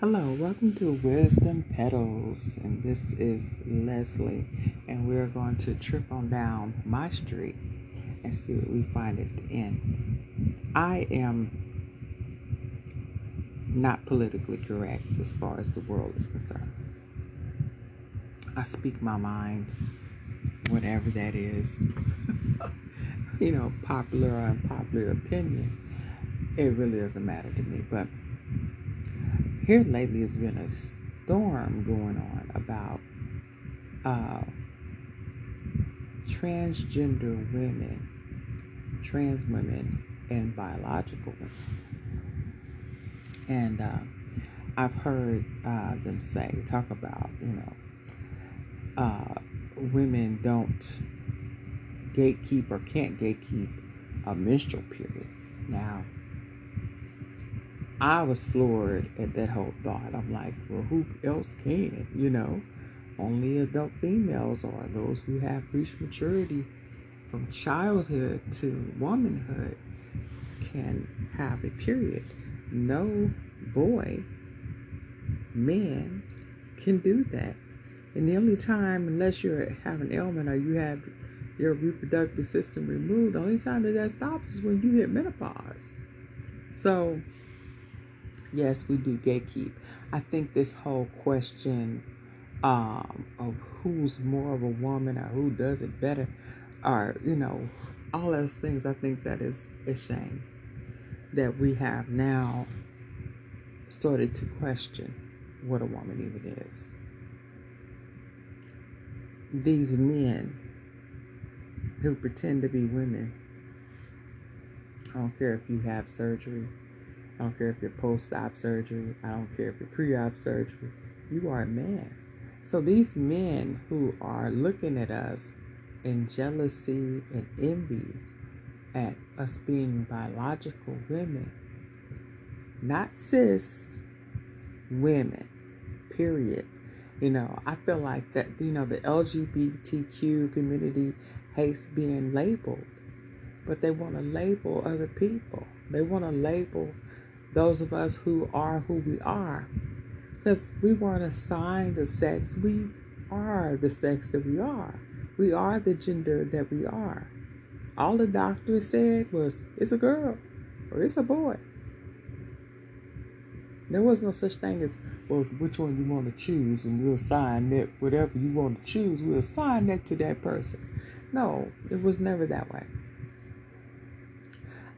Hello, welcome to Wisdom Petals, and this is Leslie, and we're going to trip on down my street and see what we find at the end. I am not politically correct as far as the world is concerned. I speak my mind, whatever that is. you know, popular or unpopular opinion, it really doesn't matter to me. But here lately has been a storm going on about uh, transgender women, trans women, and biological women. And uh, I've heard uh, them say, talk about, you know, uh, women don't gatekeep or can't gatekeep a menstrual period. Now, I was floored at that whole thought. I'm like, well, who else can? You know, only adult females or those who have reached maturity from childhood to womanhood can have a period. No boy, men can do that. And the only time, unless you have an ailment or you have your reproductive system removed, the only time that that stops is when you hit menopause. So, yes, we do gatekeep. I think this whole question um, of who's more of a woman or who does it better, or you know, all those things. I think that is a shame that we have now started to question what a woman even is. These men who pretend to be women. I don't care if you have surgery. I don't care if you're post op surgery. I don't care if you're pre op surgery. You are a man. So these men who are looking at us in jealousy and envy at us being biological women, not cis women, period. You know, I feel like that, you know, the LGBTQ community hates being labeled, but they want to label other people. They want to label those of us who are who we are. Because we weren't assigned a sex, we are the sex that we are. We are the gender that we are. All the doctor said was, it's a girl or it's a boy. There was no such thing as, well, which one you want to choose, and we'll assign that, whatever you want to choose, we'll assign that to that person. No, it was never that way.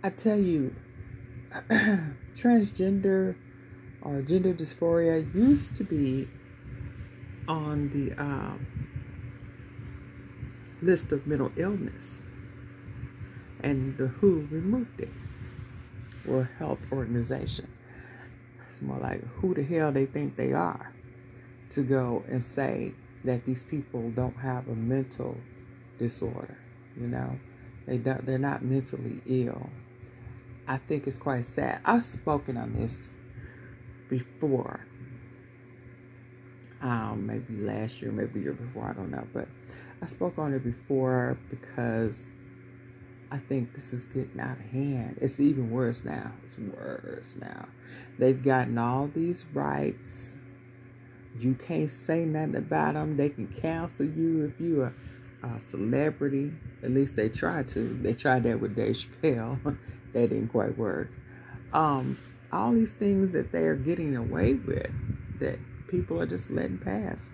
I tell you, transgender or gender dysphoria used to be on the um, list of mental illness, and the WHO removed it. World Health Organization. It's more like who the hell they think they are to go and say that these people don't have a mental disorder. You know, they don't, they're not mentally ill. I think it's quite sad. I've spoken on this before. Um, maybe last year, maybe year before, I don't know. But I spoke on it before because I think this is getting out of hand. It's even worse now. It's worse now. They've gotten all these rights. You can't say nothing about them. They can cancel you if you are a celebrity. At least they tried to. They tried that with Dave Chappelle. that didn't quite work. Um, all these things that they are getting away with that people are just letting pass.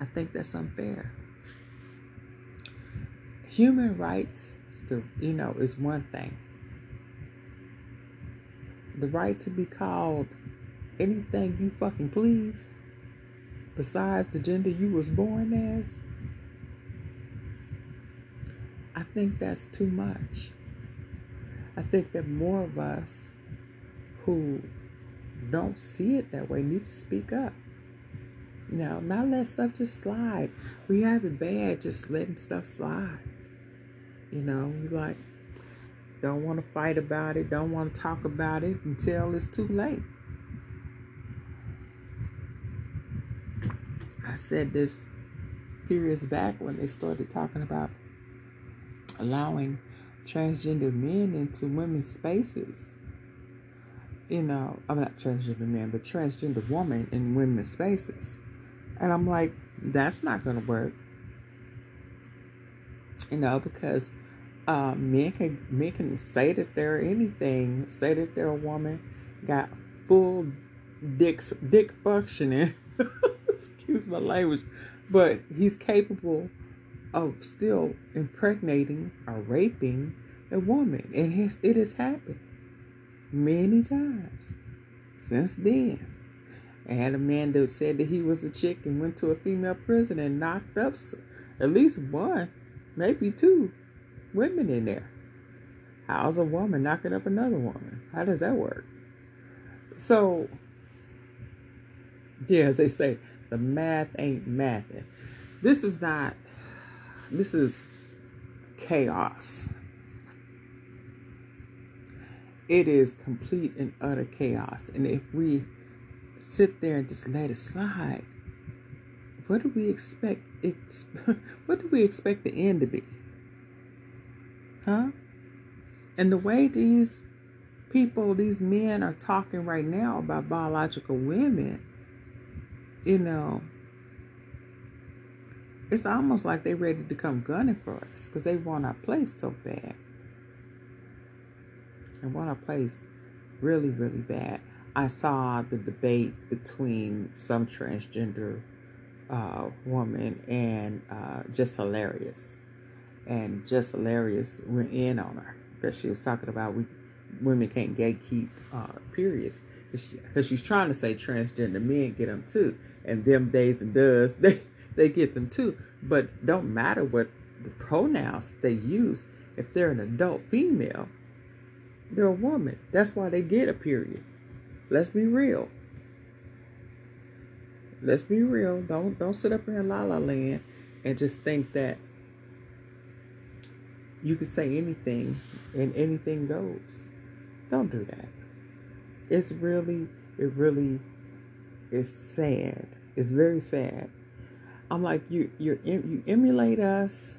I think that's unfair. Human rights, still, you know, is one thing. The right to be called anything you fucking please besides the gender you was born as, I think that's too much. I think that more of us who don't see it that way need to speak up. Now, not let stuff just slide. We have it bad just letting stuff slide. You know, we like don't want to fight about it, don't want to talk about it until it's too late. I said this periods back when they started talking about allowing transgender men into women's spaces. you know, I'm not transgender man, but transgender woman in women's spaces. And I'm like, that's not going to work. You know, because uh, men can men can say that they're anything, say that they're a woman, got full dick dick functioning. Excuse my language, but he's capable of still impregnating or raping a woman, and his, it has happened many times since then. I had a man that said that he was a chick and went to a female prison and knocked up at least one, maybe two women in there. How's a woman knocking up another woman? How does that work? So, yeah, as they say, the math ain't mathing. This is not, this is chaos. It is complete and utter chaos. And if we sit there and just let it slide, what do we expect it's what do we expect the end to be? Huh? And the way these people, these men are talking right now about biological women, you know, it's almost like they're ready to come gunning for us because they want our place so bad. They want our place really, really bad. I saw the debate between some transgender uh, woman and uh, Jess Hilarious, and Jess Hilarious went in on her because she was talking about we women can't gatekeep uh, periods because she's trying to say transgender men get them too, and them days and does they they get them too. But don't matter what the pronouns they use. If they're an adult female, they're a woman. That's why they get a period. Let's be real. Let's be real. Don't don't sit up here in la la land and just think that you can say anything and anything goes. Don't do that. It's really, it really is sad. It's very sad. I'm like you. You you emulate us.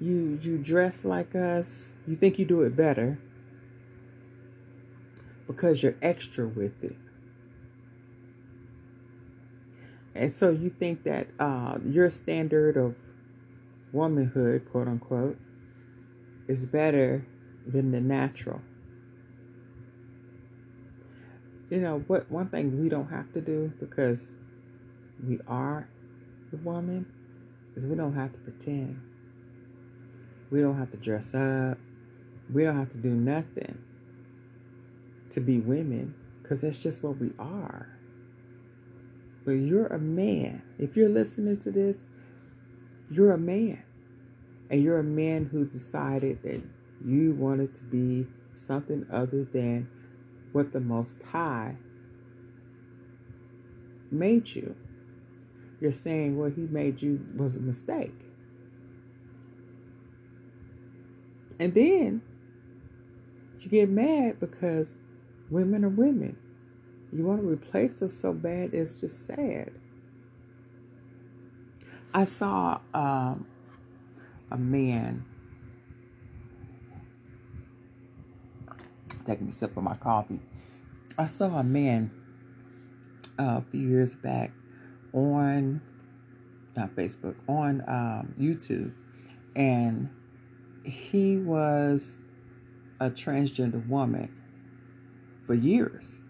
You you dress like us. You think you do it better because you're extra with it. And so you think that uh, your standard of womanhood, quote unquote, is better than the natural. You know what? One thing we don't have to do because we are the woman is we don't have to pretend. We don't have to dress up. We don't have to do nothing to be women because that's just what we are. But you're a man. If you're listening to this, you're a man. And you're a man who decided that you wanted to be something other than what the Most High made you. You're saying what He made you was a mistake. And then you get mad because women are women. You want to replace us so bad, it's just sad. I saw um, a man taking a sip of my coffee. I saw a man uh, a few years back on not Facebook on um, YouTube, and he was a transgender woman for years.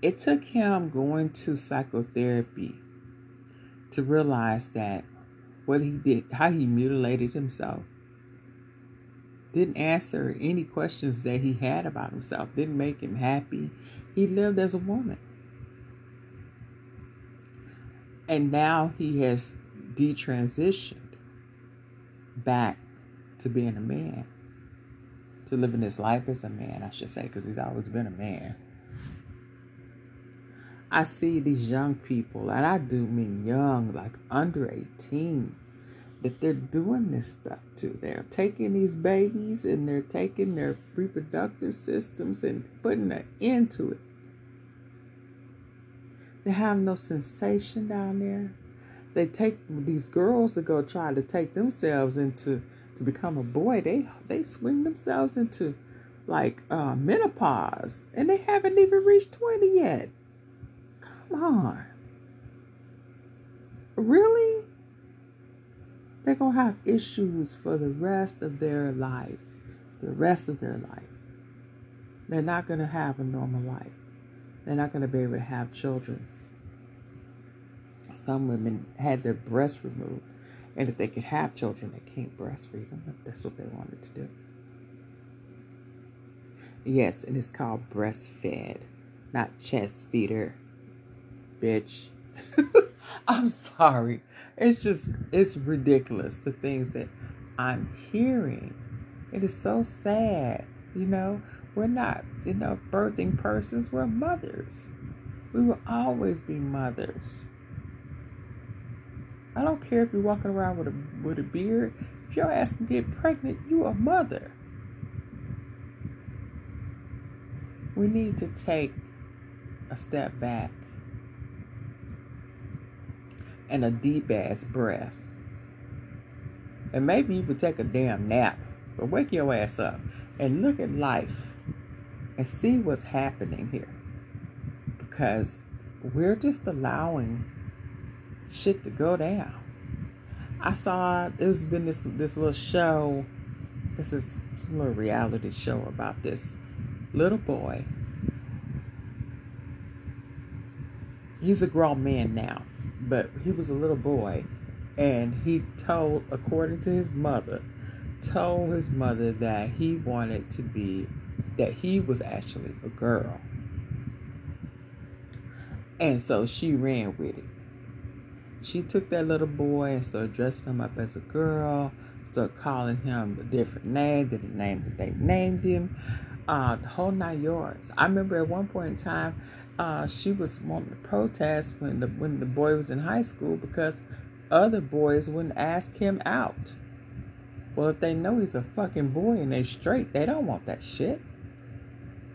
It took him going to psychotherapy to realize that what he did, how he mutilated himself, didn't answer any questions that he had about himself, didn't make him happy. He lived as a woman. And now he has detransitioned back to being a man, to living his life as a man, I should say, because he's always been a man. I see these young people, and I do mean young, like under 18, that they're doing this stuff too. They're taking these babies and they're taking their reproductive systems and putting an end to it. They have no sensation down there. They take these girls to go try to take themselves into to become a boy. They they swing themselves into like uh, menopause, and they haven't even reached 20 yet. Come on. Really? They're to have issues for the rest of their life. The rest of their life. They're not to have a normal life. They're not to be able to have children. Some women had their breasts removed. And if they could have children, they can't breastfeed them if that's what they wanted to do. Yes, and it's called breastfed, not chest feeder, bitch. I'm sorry. It's just, it's ridiculous the things that I'm hearing. It is so sad. You know, we're not, you know, birthing persons, we're mothers. We will always be mothers. I don't care if you're walking around with a with a beard. If your ass can get pregnant, you a mother. We need to take a step back and a deep ass breath. And maybe you could take a damn nap, but wake your ass up and look at life and see what's happening here. Because we're just allowing shit to go down. I saw there's been this this little show. This is a little reality show about this little boy. He's a grown man now, but he was a little boy, and he told, according to his mother, told his mother that he wanted to be, that he was actually a girl. And so she ran with it she took that little boy and started dressing him up as a girl, started calling him a different name than the name that they named him. Uh, the whole nine yards. I remember at one point in time, uh, she was wanting to protest when the when the boy was in high school because other boys wouldn't ask him out. Well, if they know he's a fucking boy and they're straight, they don't want that shit.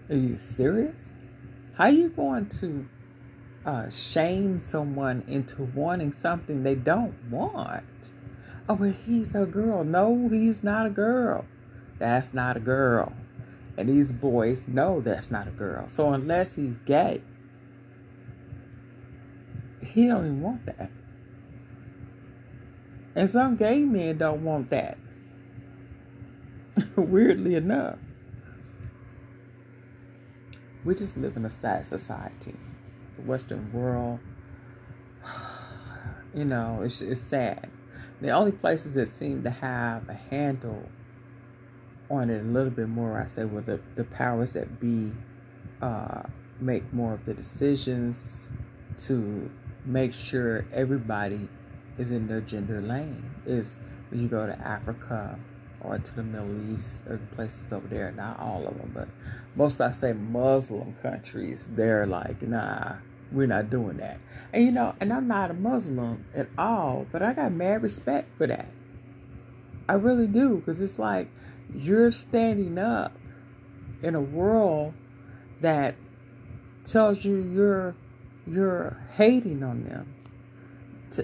Are you serious? How you going to uh, shame someone into wanting something they don't want. Oh, well, he's a girl. No, he's not a girl. That's not a girl. And these boys know that's not a girl. So unless he's gay, he don't even want that. And some gay men don't want that. Weirdly enough. We just live in a sad society the Western world. You know, it's, it's sad. The only places that seem to have a handle on it a little bit more, I say, well, the, the powers that be uh, make more of the decisions to make sure everybody is in their gender lane. Is when you go to Africa or to the Middle East or places over there, not all of them, but most I say Muslim countries, they're like, nah, we're not doing that. And you know, and I'm not a Muslim at all, but I got mad respect for that. I really do, because it's like you're standing up in a world that tells you you're you're hating on them.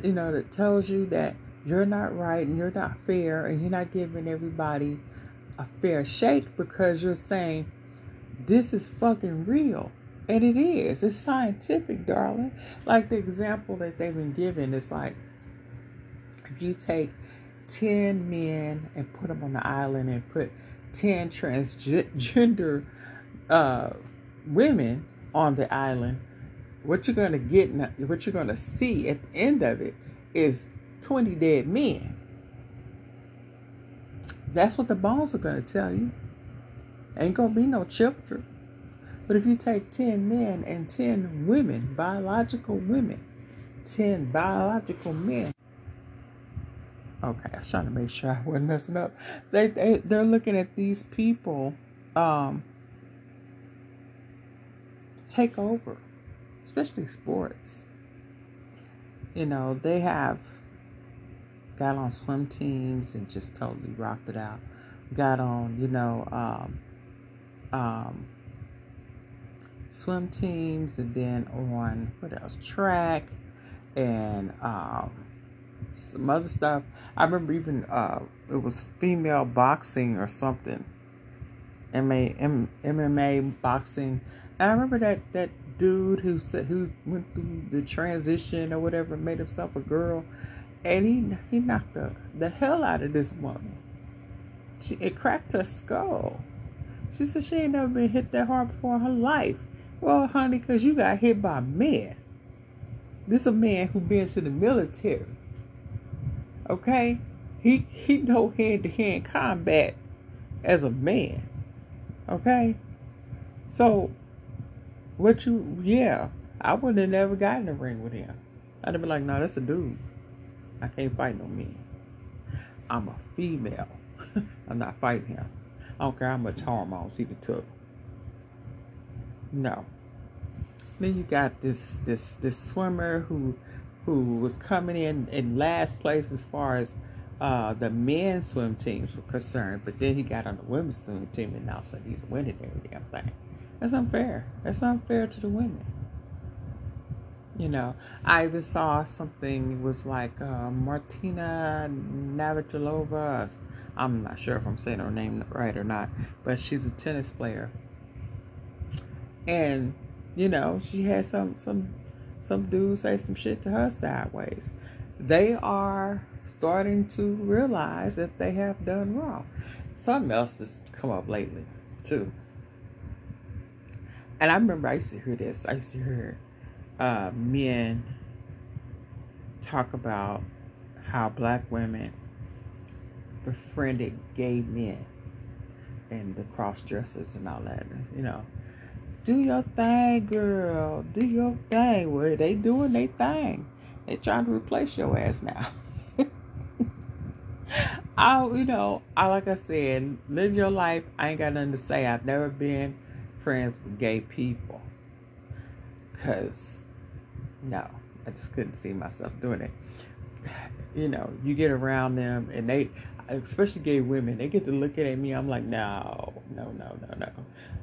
You know, that tells you that you're not right and you're not fair and you're not giving everybody a fair shake because you're saying this is fucking real. And it is. It's scientific, darling. Like the example that they've been given is like if you take 10 men and put them on the island and put 10 transgender uh, women on the island, what you're going to get, what you're going to see at the end of it is 20 dead men. That's what the bones are going to tell you. Ain't going to be no children. But if you take 10 men and 10 women, biological women, 10 biological men, okay, I was trying to make sure I wasn't messing up. They, they they're looking at these people um, take over, especially sports. You know, they have got on swim teams and just totally rocked it out. Got on, you know, um, um, swim teams and then on what else track and um, some other stuff i remember even uh, it was female boxing or something MMA, boxing. And I remember that that dude who said who went through the transition or whatever, made himself a girl, and he he knocked the the hell out of this woman. She it cracked her skull. She said she ain't never been hit that hard before in her life. Well, honey, because you got hit by men. This a man who been to the military. Okay? He he know hand to hand combat as a man. Okay? So what you yeah, I would have never got in the ring with him. I'd have been like, no, that's a dude. I can't fight no men. I'm a female. I'm not fighting him. I don't care how much hormones he took. No. Then you got this this this swimmer who who was coming in in last place as far as uh, the men's swim teams were concerned, but then he got on the women's swim team and now so he's winning every damn thing. That's unfair. That's unfair to the women. You know, I even saw something it was like uh, Martina Navratilova. I'm not sure if I'm saying her name right or not, but she's a tennis player. And you know, she had some some some dudes say some shit to her sideways. They are starting to realize that they have done wrong. Something else has come up lately too. And I remember I used to hear this. I used to hear uh, men talk about how black women befriended gay men and the cross dressers and all that. You know, do your thing, girl. Do your thing. Well, they doing their thing. They trying to replace your ass now. I, you know, I like I said, live your life. I ain't got nothing to say. I've never been friends with gay people. Because, no, mm-hmm. I just couldn't see myself doing it. You know, you get around them and they, especially gay women, they get to looking at me. I'm like, no, no, no, no, no.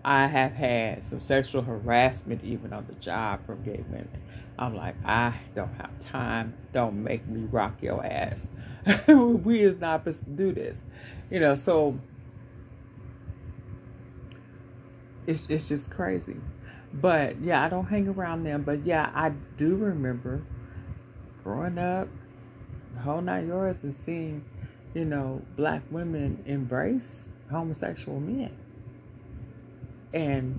I have had some sexual harassment even on the job from gay women. I'm like, I don't have time. Don't make me rock your ass. we is not supposed to do this. You know, so it's it's just crazy. But yeah, I don't hang around them. But yeah, I do remember growing up, the whole nine and seeing, you know, black women embrace homosexual men, and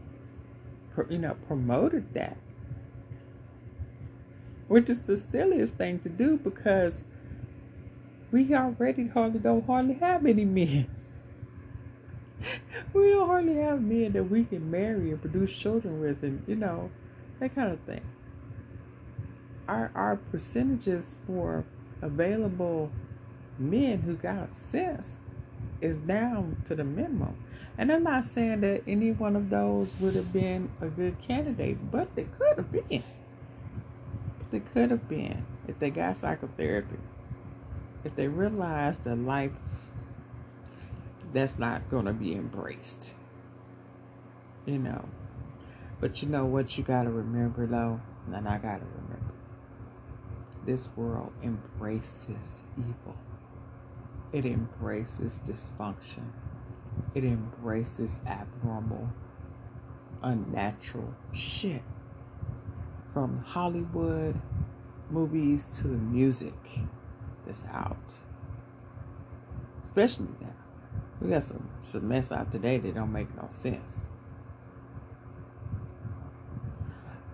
you know promoted that, which is the silliest thing to do because we already hardly don't hardly have any men. We don't hardly have men that we can marry and produce children with, and you know, that kind of thing. Our our percentages for available men who got a sense is down to the minimum. And I'm not saying that any one of those would have been a good candidate, but they could have been. They could have been if they got psychotherapy. If they realized that life that's not going to be embraced. You know. But you know what you got to remember, though? And I got to remember. This world embraces evil, it embraces dysfunction, it embraces abnormal, unnatural shit. From Hollywood movies to the music that's out. Especially now. We got some, some mess out today that don't make no sense.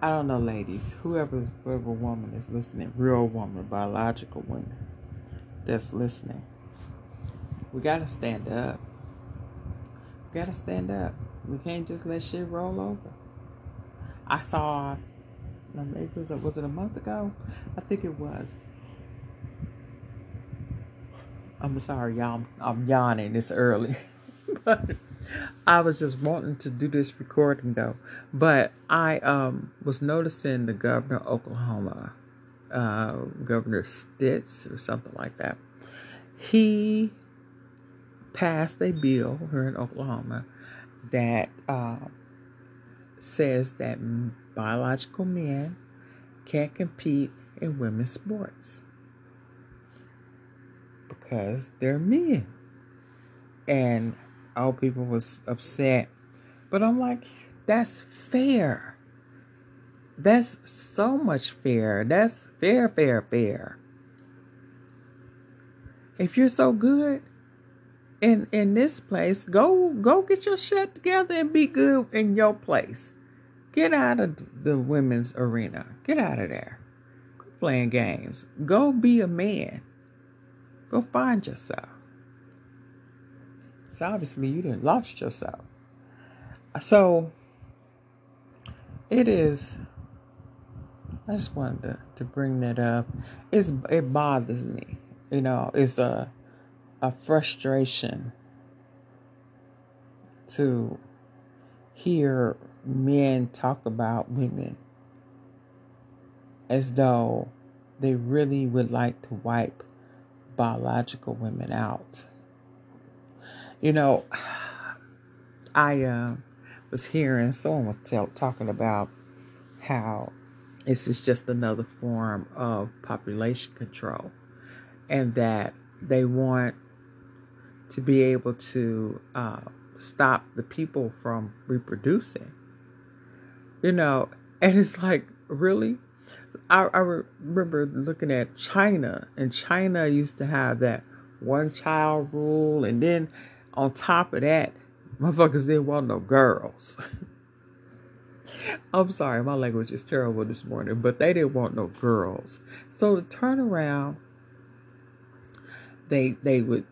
I don't know, ladies. Whoever, whoever woman is listening, real woman, biological woman that's listening, we gotta stand up. We gotta stand up. We can't just let shit roll over. I saw, maybe it was, was it a month ago? I think it was. I'm sorry, y'all. I'm yawning. It's early. but I was just wanting to do this recording though. But I um was noticing the governor of Oklahoma, uh, Governor Stitz or something like that. He passed a bill here in Oklahoma that uh, says that biological men can't compete in women's sports because they're men. And all people was upset. But I'm like, that's fair. That's so much fair. That's fair, fair, fair. If you're so good in in this place, go go get your shit together and be good in your place. Get out of the women's arena. Get out of there. Quit playing games. Go be a man. Go find yourself. So obviously you didn't lost yourself. So it is I just wanted to, to bring that up. It's it bothers me. You know, it's a a frustration to hear men talk about women as though they really would like to wipe biological women out. You know, I uh, was hearing someone was talking about how this is just another form of population control, and that they want to be able to uh, stop the people from reproducing. You know, and it's like, really? I, I remember looking at China, and China used to have that one child rule, and then on top of that, motherfuckers didn't want no girls. I'm sorry, my language is terrible this morning, but they didn't want no girls. So to turn around, they they would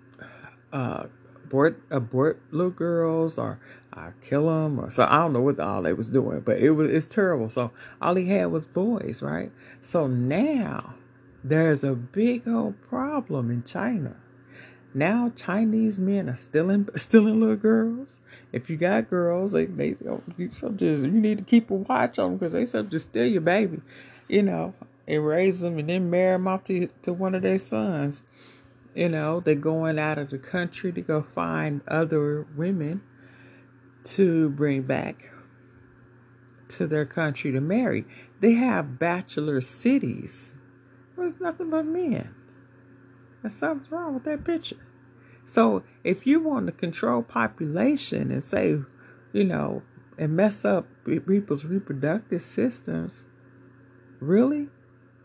uh, abort abort little girls or uh, kill them or so I don't know what all they was doing, but it was it's terrible. So all he had was boys, right? So now there's a big old problem in China. Now Chinese men are stealing stealing little girls. If you got girls, they they oh, you, just, you need to keep a watch on them because they some just steal your baby, you know, and raise them and then marry them off to to one of their sons. You know, they're going out of the country to go find other women to bring back to their country to marry. They have bachelor cities. There's nothing but men. There's something wrong with that picture. So if you want to control population and say, you know, and mess up people's reproductive systems, really?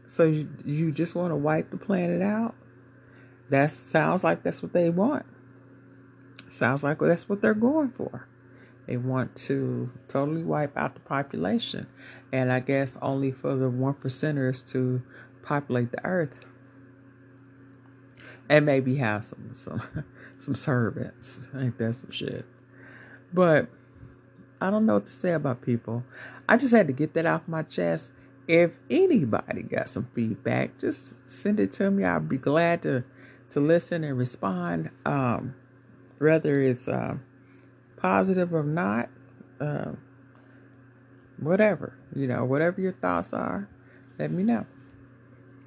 So you, you just want to wipe the planet out? That sounds like that's what they want. Sounds like that's what they're going for. They want to totally wipe out the population. And I guess only for the one percenters to populate the earth and maybe have some some some servants. Ain't that some shit? But I don't know what to say about people. I just had to get that off my chest. If anybody got some feedback, just send it to me. I'll be glad to to listen and respond. Um, whether it's uh, positive or not, uh, whatever you know, whatever your thoughts are, let me know.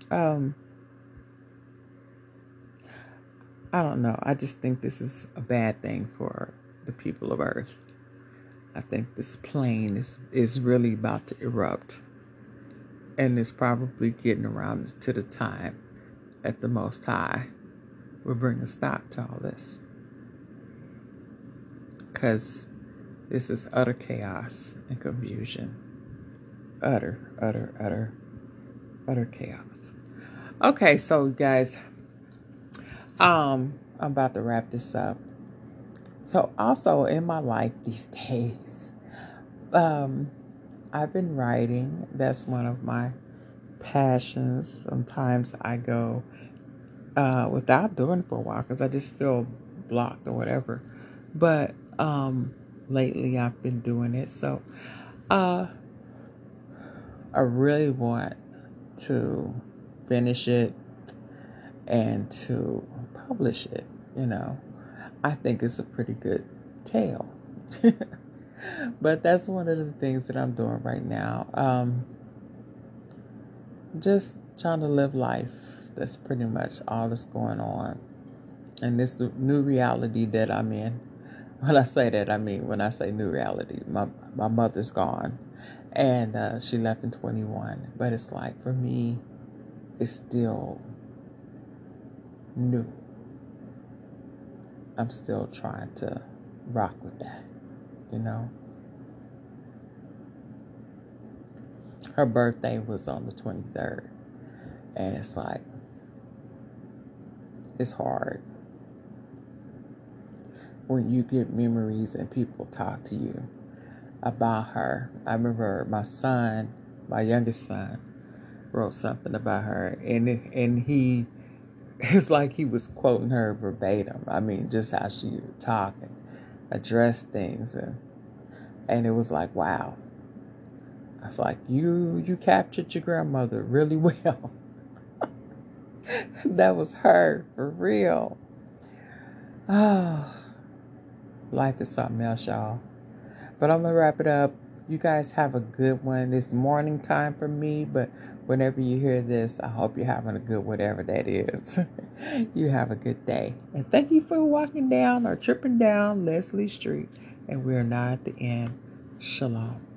Um, I don't know. I just think this is a bad thing for the people of Earth. I think this plane is, is really about to erupt. And it's probably getting around to the time at the Most High will bring a stop to all this. Because this is utter chaos and confusion. Utter, utter, utter, utter chaos. Okay, so guys, um, I'm about to wrap this up. So, also in my life these days, um, I've been writing. That's one of my passions. Sometimes I go uh, without doing it for a while because I just feel blocked or whatever. But um, lately I've been doing it. So uh, I really want to finish it and to publish it, you know. I think it's a pretty good tale. but that's one of the things that I'm doing right now. Um, just trying to live life. That's pretty much all that's going on. And this new reality that I'm in. When I say that, I mean when I say new reality. My my mother's gone, and uh, she left in 21. But it's like for me, it's still new. I'm still trying to rock with that, you know. Her birthday was on the 23rd, and it's like, it's hard when you get memories and people talk to you about her. I remember my son, my youngest son, wrote something about her, and and he it was like he was quoting her verbatim. I mean, just how she would talk and address things, and and it was like, wow. I was like, you you captured your grandmother really well. that was her for real. Oh, life is something else, y'all. But I'm gonna wrap it up. You guys have a good one. It's morning time for me, but whenever you hear this, I hope you're having a good whatever that is. you have a good day. And thank you for walking down or tripping down Leslie Street. And we're now at the end. Shalom.